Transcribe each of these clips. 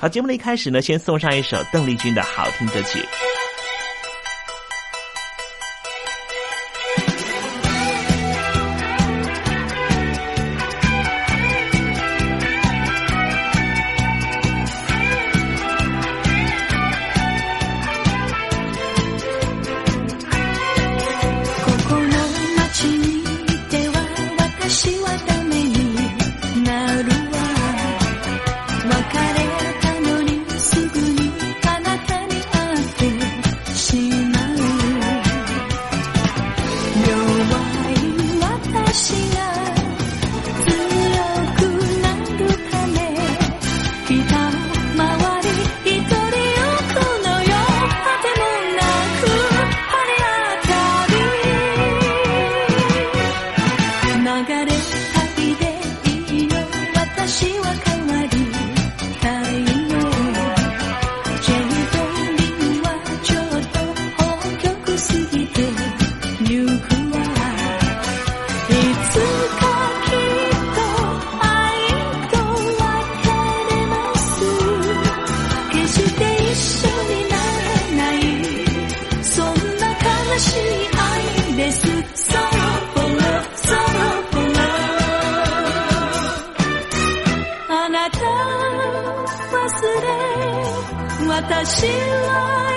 好，节目的一开始呢，先送上一首邓丽君的好听歌曲。れ私は生き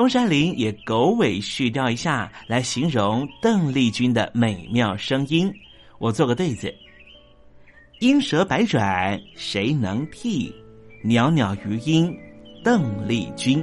中山陵也狗尾续貂一下，来形容邓丽君的美妙声音。我做个对子：莺舌百转谁能替？袅袅余音邓丽君。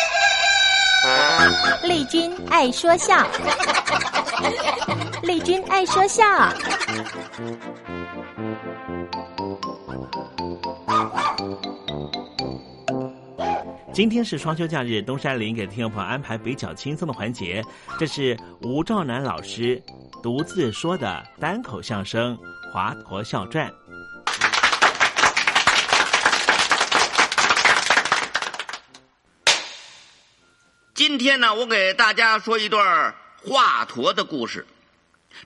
丽君爱说笑，丽君爱说笑。今天是双休假日，东山林给听众朋友安排比较轻松的环节，这是吴兆南老师独自说的单口相声《华佗笑传》。今天呢，我给大家说一段华佗的故事。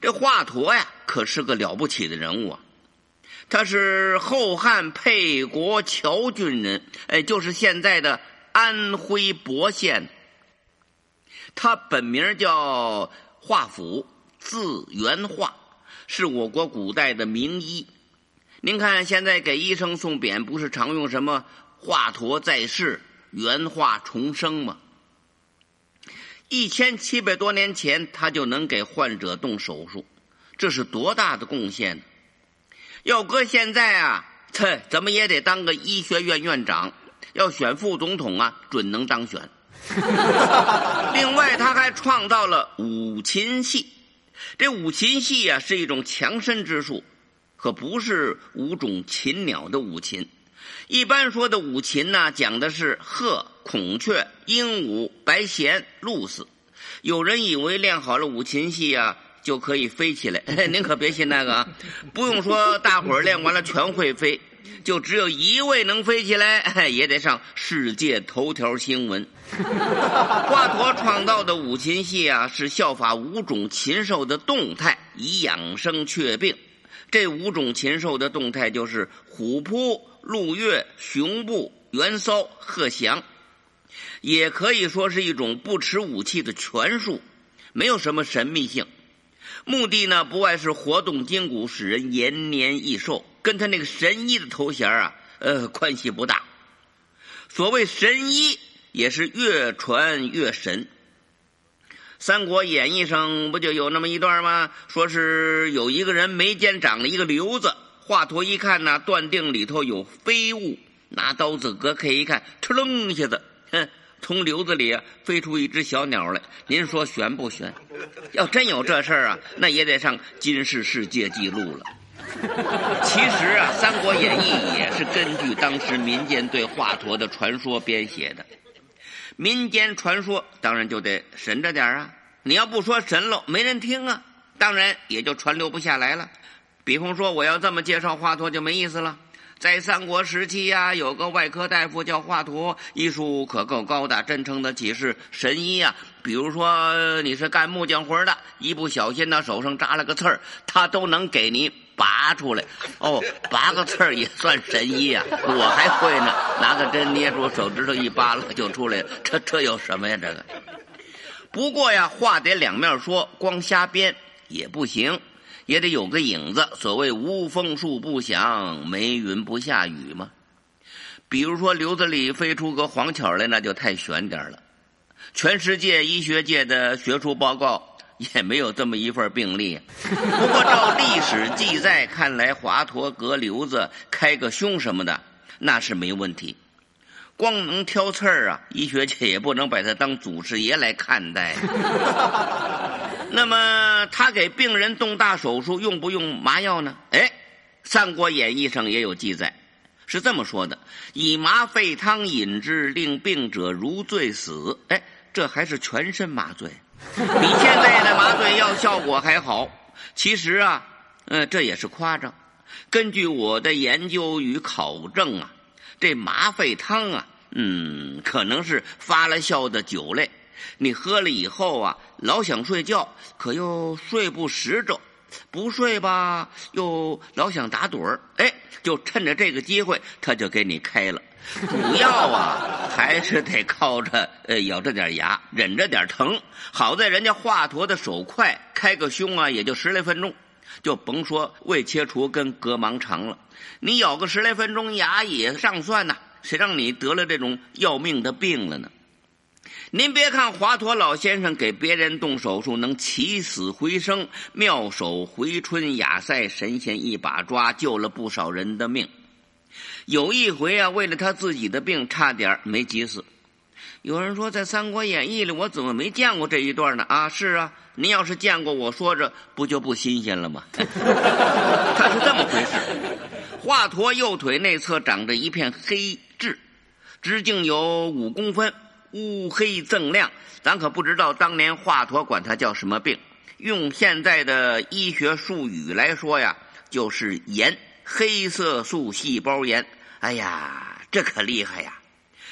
这华佗呀，可是个了不起的人物啊！他是后汉沛国谯郡人，哎，就是现在的安徽亳县。他本名叫华甫，字元化，是我国古代的名医。您看，现在给医生送匾，不是常用什么“华佗在世，元化重生”吗？一千七百多年前，他就能给患者动手术，这是多大的贡献呢？要搁现在啊，这怎么也得当个医学院院长。要选副总统啊，准能当选。另外，他还创造了五禽戏。这五禽戏啊，是一种强身之术，可不是五种禽鸟的五禽。一般说的五禽呢，讲的是鹤、孔雀、鹦鹉、白鹇、鹭鸶。有人以为练好了五禽戏啊，就可以飞起来。您可别信那个啊！不用说，大伙儿练完了全会飞。就只有一位能飞起来，也得上世界头条新闻。华佗创造的五禽戏啊，是效法五种禽兽的动态，以养生却病。这五种禽兽的动态就是虎扑、鹿跃、熊步、猿搔、鹤翔，也可以说是一种不持武器的拳术，没有什么神秘性。目的呢，不外是活动筋骨，使人延年益寿。跟他那个神医的头衔啊，呃，关系不大。所谓神医，也是越传越神。《三国演义》上不就有那么一段吗？说是有一个人眉间长了一个瘤子，华佗一看呢，断定里头有飞物，拿刀子割开一看，哧楞一下子，哼，从瘤子里飞出一只小鸟来。您说悬不悬？要真有这事儿啊，那也得上金氏世界纪录了。其实啊，《三国演义》也是根据当时民间对华佗的传说编写的。民间传说当然就得神着点啊！你要不说神喽，没人听啊，当然也就传流不下来了。比方说，我要这么介绍华佗就没意思了。在三国时期呀，有个外科大夫叫华佗，医术可够高的，真称得起是神医啊。比如说你是干木匠活的，一不小心呢手上扎了个刺儿，他都能给你拔出来。哦，拔个刺儿也算神医呀，我还会呢，拿个针捏住手指头一扒拉就出来了。这这有什么呀？这个。不过呀，话得两面说，光瞎编也不行。也得有个影子，所谓无风树不响，没云不下雨嘛。比如说瘤子里飞出个黄巧来，那就太悬点了。全世界医学界的学术报告也没有这么一份病例。不过照历史记载看来，华佗割瘤子、开个胸什么的，那是没问题。光能挑刺儿啊，医学界也不能把他当祖师爷来看待。那么他给病人动大手术用不用麻药呢？哎，《三国演义》上也有记载，是这么说的：“以麻沸汤饮之，令病者如醉死。”哎，这还是全身麻醉，比现在的麻醉药效果还好。其实啊，呃，这也是夸张。根据我的研究与考证啊。这麻沸汤啊，嗯，可能是发了酵的酒类。你喝了以后啊，老想睡觉，可又睡不实着；不睡吧，又老想打盹儿。哎，就趁着这个机会，他就给你开了。主要啊，还是得靠着呃，咬着点牙，忍着点疼。好在人家华佗的手快，开个胸啊，也就十来分钟。就甭说胃切除跟割盲肠了，你咬个十来分钟牙也上算呐。谁让你得了这种要命的病了呢？您别看华佗老先生给别人动手术能起死回生，妙手回春，亚塞神仙一把抓，救了不少人的命。有一回啊，为了他自己的病，差点没急死。有人说，在《三国演义》里，我怎么没见过这一段呢？啊，是啊。您要是见过我说着，不就不新鲜了吗？他是这么回事：华佗右腿内侧长着一片黑痣，直径有五公分，乌黑锃亮。咱可不知道当年华佗管他叫什么病。用现在的医学术语来说呀，就是炎，黑色素细胞炎。哎呀，这可厉害呀！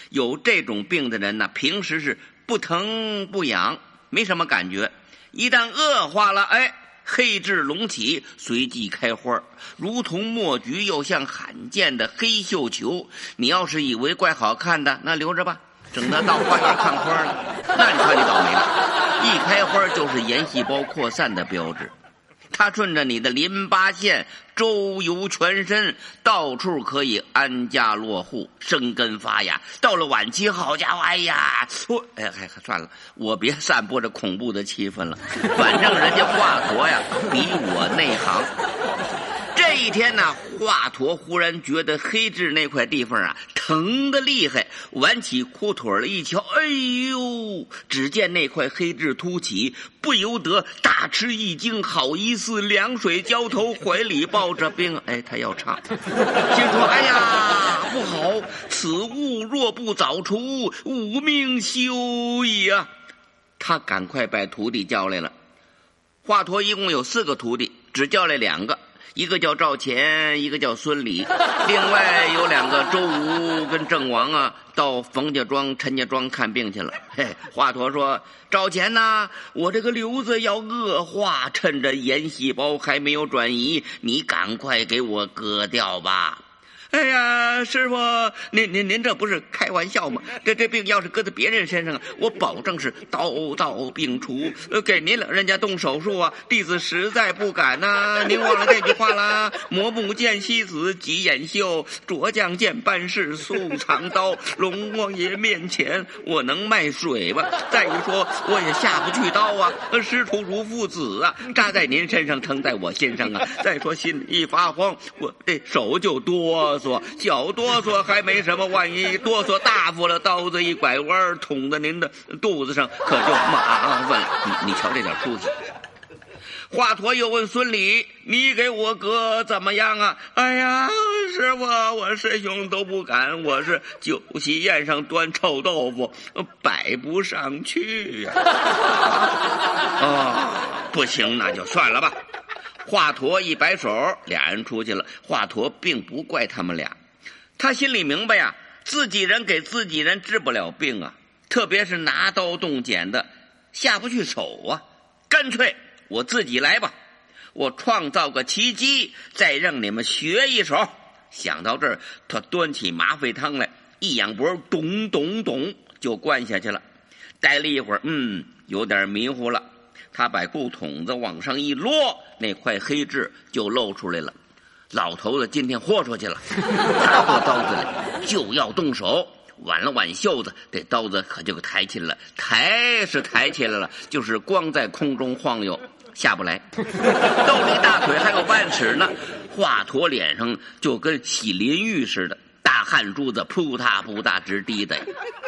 有这种病的人呢，平时是不疼不痒，没什么感觉。一旦恶化了，哎，黑痣隆起，随即开花，如同墨菊，又像罕见的黑绣球。你要是以为怪好看的，那留着吧，整得到花园看花了，那你看你倒霉了。一开花就是炎细胞扩散的标志。它顺着你的淋巴线周游全身，到处可以安家落户、生根发芽。到了晚期，好家伙，哎呀，我哎哎，算了，我别散播这恐怖的气氛了。反正人家华佗呀，比我内行。这一天呢，华佗忽然觉得黑痣那块地方啊疼得厉害，挽起裤腿儿一瞧，哎呦！只见那块黑痣凸起，不由得大吃一惊，好一似凉水浇头，怀里抱着冰。哎，他要唱，心说：哎呀，不好！此物若不早除，吾命休矣啊！他赶快把徒弟叫来了。华佗一共有四个徒弟，只叫来两个，一个叫赵钱，一个叫孙李，另外有两个周吴跟郑王啊，到冯家庄、陈家庄看病去了。嘿，华佗说：“赵钱呐，我这个瘤子要恶化，趁着炎细胞还没有转移，你赶快给我割掉吧。”哎呀，师傅，您您您这不是开玩笑吗？这这病要是搁在别人身上，我保证是刀刀病除。给您老人家动手术啊，弟子实在不敢呐。您忘了这句话啦？磨木见西子，急眼秀；着将见半世，素长刀。龙王爷面前，我能卖水吗？再一说，我也下不去刀啊。师徒如父子啊，扎在您身上，疼在我心上啊。再说心里一发慌，我这手就哆嗦嗦。脚哆嗦还没什么，万一哆嗦大发了，刀子一拐弯，捅在您的肚子上，可就麻烦了。你你瞧这点出息。华佗又问孙礼：“你给我哥怎么样啊？”哎呀，师傅，我师兄都不敢，我是酒席宴上端臭豆腐，摆不上去呀。啊，不行，那就算了吧。华佗一摆手，俩人出去了。华佗并不怪他们俩，他心里明白呀，自己人给自己人治不了病啊，特别是拿刀动剪的，下不去手啊。干脆我自己来吧，我创造个奇迹，再让你们学一手。想到这儿，他端起麻沸汤来，一仰脖，咚咚咚就灌下去了。待了一会儿，嗯，有点迷糊了。他把布筒子往上一摞，那块黑痣就露出来了。老头子今天豁出去了，拿过刀子来就要动手，挽了挽袖子，这刀子可就给抬起来了。抬是抬起来了，就是光在空中晃悠，下不来。豆离大腿还有半尺呢，华佗脸上就跟洗淋浴似的。大汗珠子扑嗒扑嗒直滴的，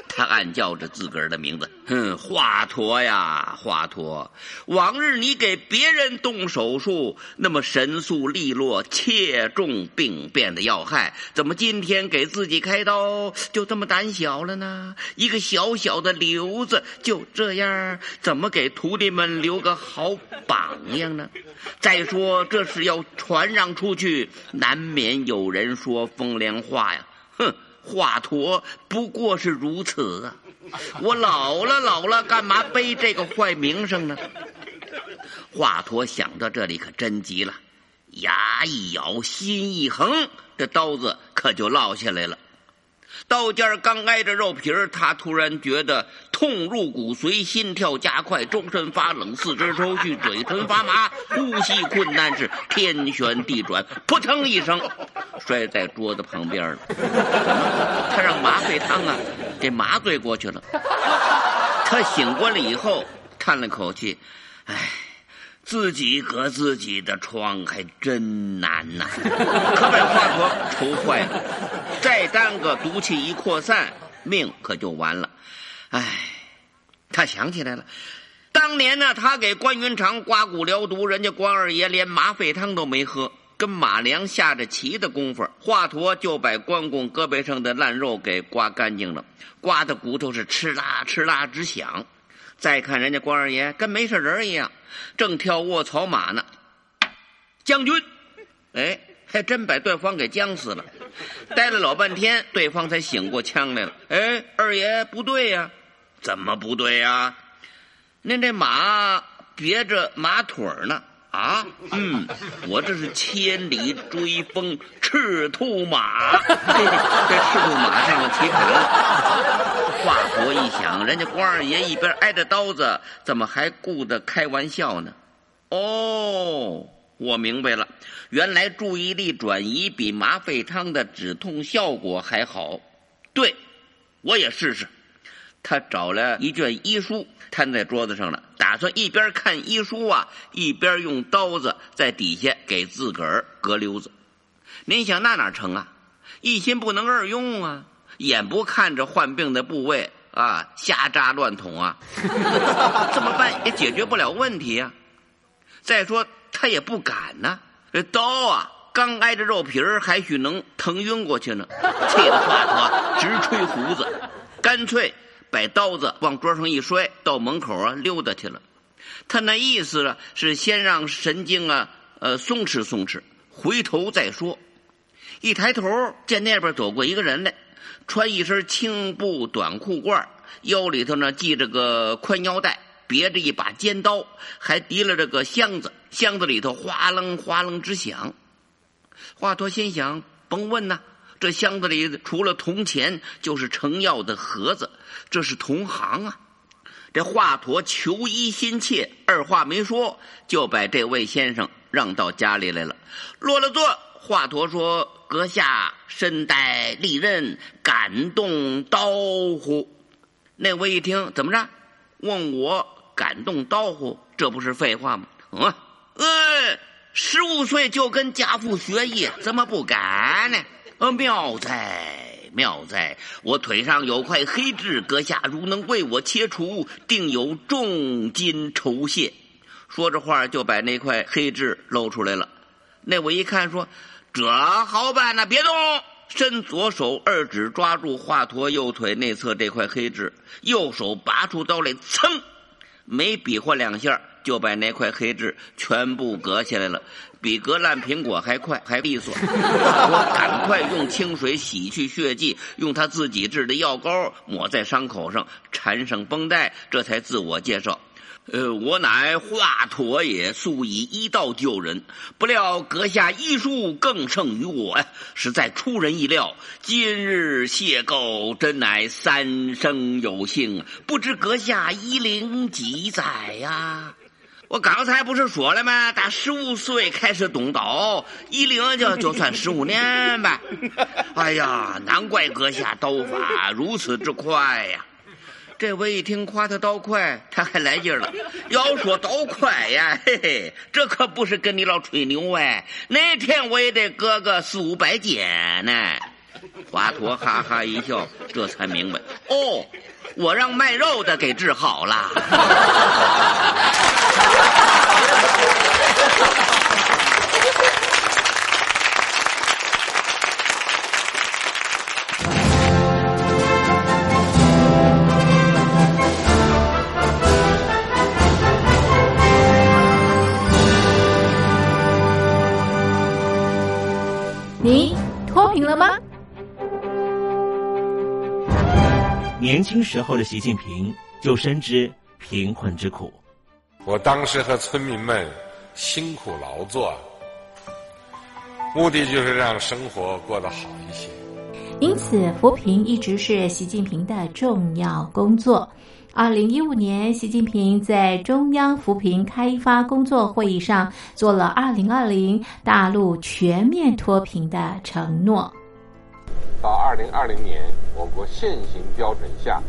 他暗叫着自个儿的名字：“哼，华佗呀，华佗！往日你给别人动手术，那么神速利落，切中病变的要害，怎么今天给自己开刀就这么胆小了呢？一个小小的瘤子就这样，怎么给徒弟们留个好榜样呢？再说这是要传让出去，难免有人说风凉话呀。”哼，华佗不过是如此啊！我老了老了，干嘛背这个坏名声呢？华佗想到这里，可真急了，牙一咬，心一横，这刀子可就落下来了。刀尖刚挨着肉皮儿，他突然觉得痛入骨髓，心跳加快，周身发冷，四肢抽搐，嘴唇发麻，呼吸困难，是天旋地转，扑腾一声摔在桌子旁边了。他让麻沸汤啊给麻醉过去了。他醒过来以后叹了口气，唉。自己隔自己的窗还真难呐，可把华佗愁坏了。再耽搁，毒气一扩散，命可就完了。唉，他想起来了，当年呢，他给关云长刮骨疗毒，人家关二爷连麻沸汤都没喝，跟马良下着棋的功夫，华佗就把关公胳膊上的烂肉给刮干净了，刮的骨头是哧啦哧啦直响。再看人家关二爷跟没事人一样，正跳卧槽马呢。将军，哎，还真把对方给将死了。待了老半天，对方才醒过枪来了。哎，二爷不对呀，怎么不对呀？您这马别着马腿呢。啊，嗯，我这是千里追风，赤兔马，这赤兔马上了骑马了。华佗一想，人家关二爷一边挨着刀子，怎么还顾得开玩笑呢？哦，我明白了，原来注意力转移比麻沸汤的止痛效果还好。对，我也试试。他找了一卷医书。摊在桌子上了，打算一边看医书啊，一边用刀子在底下给自个儿割瘤子。您想那哪成啊？一心不能二用啊！眼不看着患病的部位啊，瞎扎乱捅啊，这么办也解决不了问题呀、再说他也不敢呐、这刀啊，刚挨着肉皮儿，还许能疼晕过去呢。气得华佗直吹胡子，干脆把刀子往桌上一摔，到门口啊溜达去了。他那意思呢，是先让神经啊，呃，松弛松弛，回头再说。一抬头，见那边走过一个人来，穿一身青布短裤褂，腰里头呢系着个宽腰带，别着一把尖刀，还提了这个箱子，箱子里头哗楞哗楞直响。华佗心想：甭问呐，这箱子里除了铜钱，就是成药的盒子，这是同行啊。这华佗求医心切，二话没说就把这位先生让到家里来了。落了座，华佗说：“阁下身带利刃，敢动刀乎？”那位一听，怎么着？问我敢动刀乎？这不是废话吗？嗯，呃，十五岁就跟家父学艺，怎么不敢呢？呃，妙哉！妙哉！我腿上有块黑痣，阁下如能为我切除，定有重金酬谢。说着话就把那块黑痣露出来了。那我一看说：“这好办呐，别动！”伸左手二指抓住华佗右腿内侧这块黑痣，右手拔出刀来，噌，没比划两下就把那块黑痣全部割下来了，比割烂苹果还快还利索。我赶快用清水洗去血迹，用他自己制的药膏抹在伤口上，缠上绷带，这才自我介绍。呃，我乃华佗也，素以医道救人，不料阁下医术更胜于我呀，实在出人意料。今日邂逅，真乃三生有幸，不知阁下医龄几载呀？我刚才不是说了吗？打十五岁开始动刀，一领就就算十五年吧。哎呀，难怪阁下刀法如此之快呀！这位一听夸他刀快，他还来劲儿了。要说刀快呀，嘿嘿，这可不是跟你老吹牛哎，哪天我也得割个四五百斤呢。华佗哈哈一笑，这才明白哦，我让卖肉的给治好了。你脱贫了吗？年轻时候的习近平就深知贫困之苦。我当时和村民们辛苦劳作，目的就是让生活过得好一些。因此，扶贫一直是习近平的重要工作。二零一五年，习近平在中央扶贫开发工作会议上做了二零二零大陆全面脱贫的承诺。到二零二零年，我国现行标准下，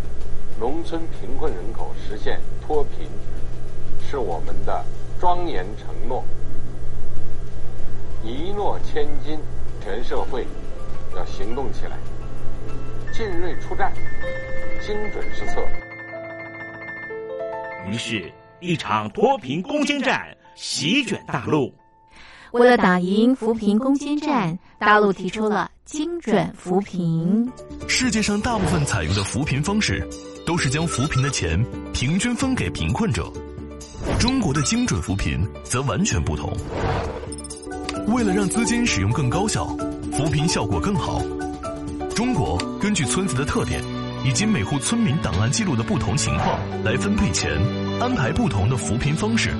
农村贫困人口实现脱贫，是我们的庄严承诺。一诺千金，全社会要行动起来，进锐出战，精准施策。于是，一场脱贫攻坚战席卷大陆。为了打赢扶贫攻坚战，大陆提出了精准扶贫。世界上大部分采用的扶贫方式，都是将扶贫的钱平均分给贫困者。中国的精准扶贫则完全不同。为了让资金使用更高效，扶贫效果更好，中国根据村子的特点。以及每户村民档案记录的不同情况来分配钱，安排不同的扶贫方式。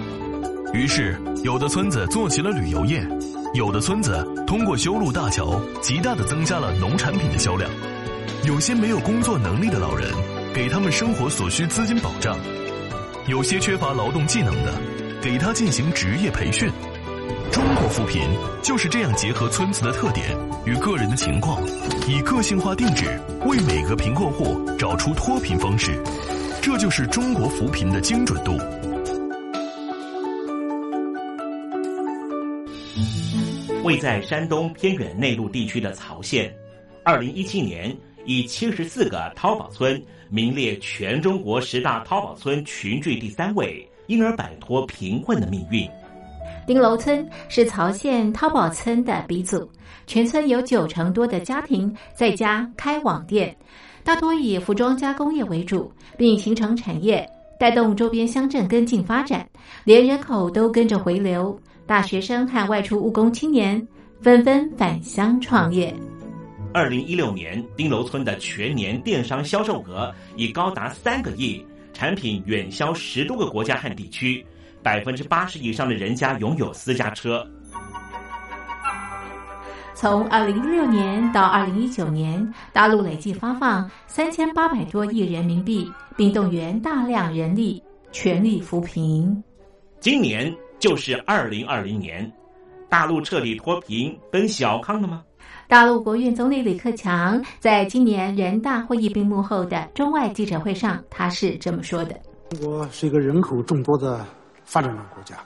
于是，有的村子做起了旅游业，有的村子通过修路大桥，极大的增加了农产品的销量。有些没有工作能力的老人，给他们生活所需资金保障；有些缺乏劳动技能的，给他进行职业培训。中国扶贫就是这样结合村子的特点与个人的情况，以个性化定制为每个贫困户找出脱贫方式，这就是中国扶贫的精准度。位在山东偏远内陆地区的曹县，二零一七年以七十四个淘宝村名列全中国十大淘宝村群聚第三位，因而摆脱贫困的命运。丁楼村是曹县淘宝村的鼻祖，全村有九成多的家庭在家开网店，大多以服装加工业为主，并形成产业，带动周边乡镇跟进发展，连人口都跟着回流。大学生和外出务工青年纷纷返乡创业。二零一六年，丁楼村的全年电商销售额已高达三个亿，产品远销十多个国家和地区。百分之八十以上的人家拥有私家车。从二零一六年到二零一九年，大陆累计发放三千八百多亿人民币，并动员大量人力，全力扶贫。今年就是二零二零年，大陆彻底脱贫奔小康了吗？大陆国务院总理李克强在今年人大会议闭幕后的中外记者会上，他是这么说的：“中国是一个人口众多的。”发展中国家，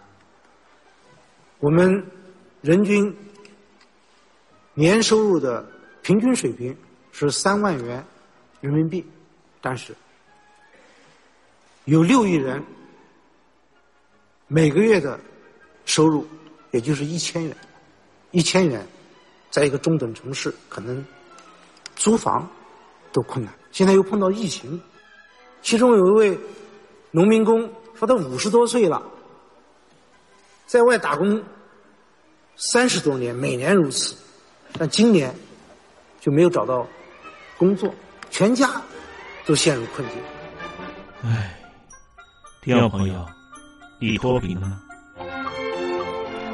我们人均年收入的平均水平是三万元人民币，但是有六亿人每个月的收入也就是一千元，一千元在一个中等城市可能租房都困难。现在又碰到疫情，其中有一位农民工。说他五十多岁了，在外打工三十多年，每年如此，但今年就没有找到工作，全家都陷入困境。唉，第二朋友，你脱贫了吗？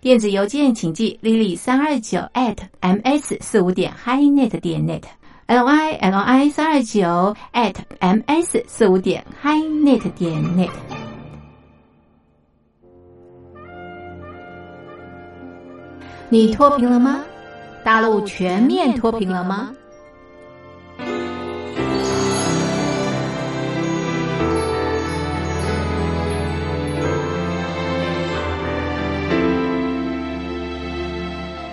电子邮件请寄 lily 三二九 at ms 四五点 highnet 点 net，l i l i 三二九 at ms 四五点 highnet 点 net。你脱贫了吗？大陆全面脱贫了吗？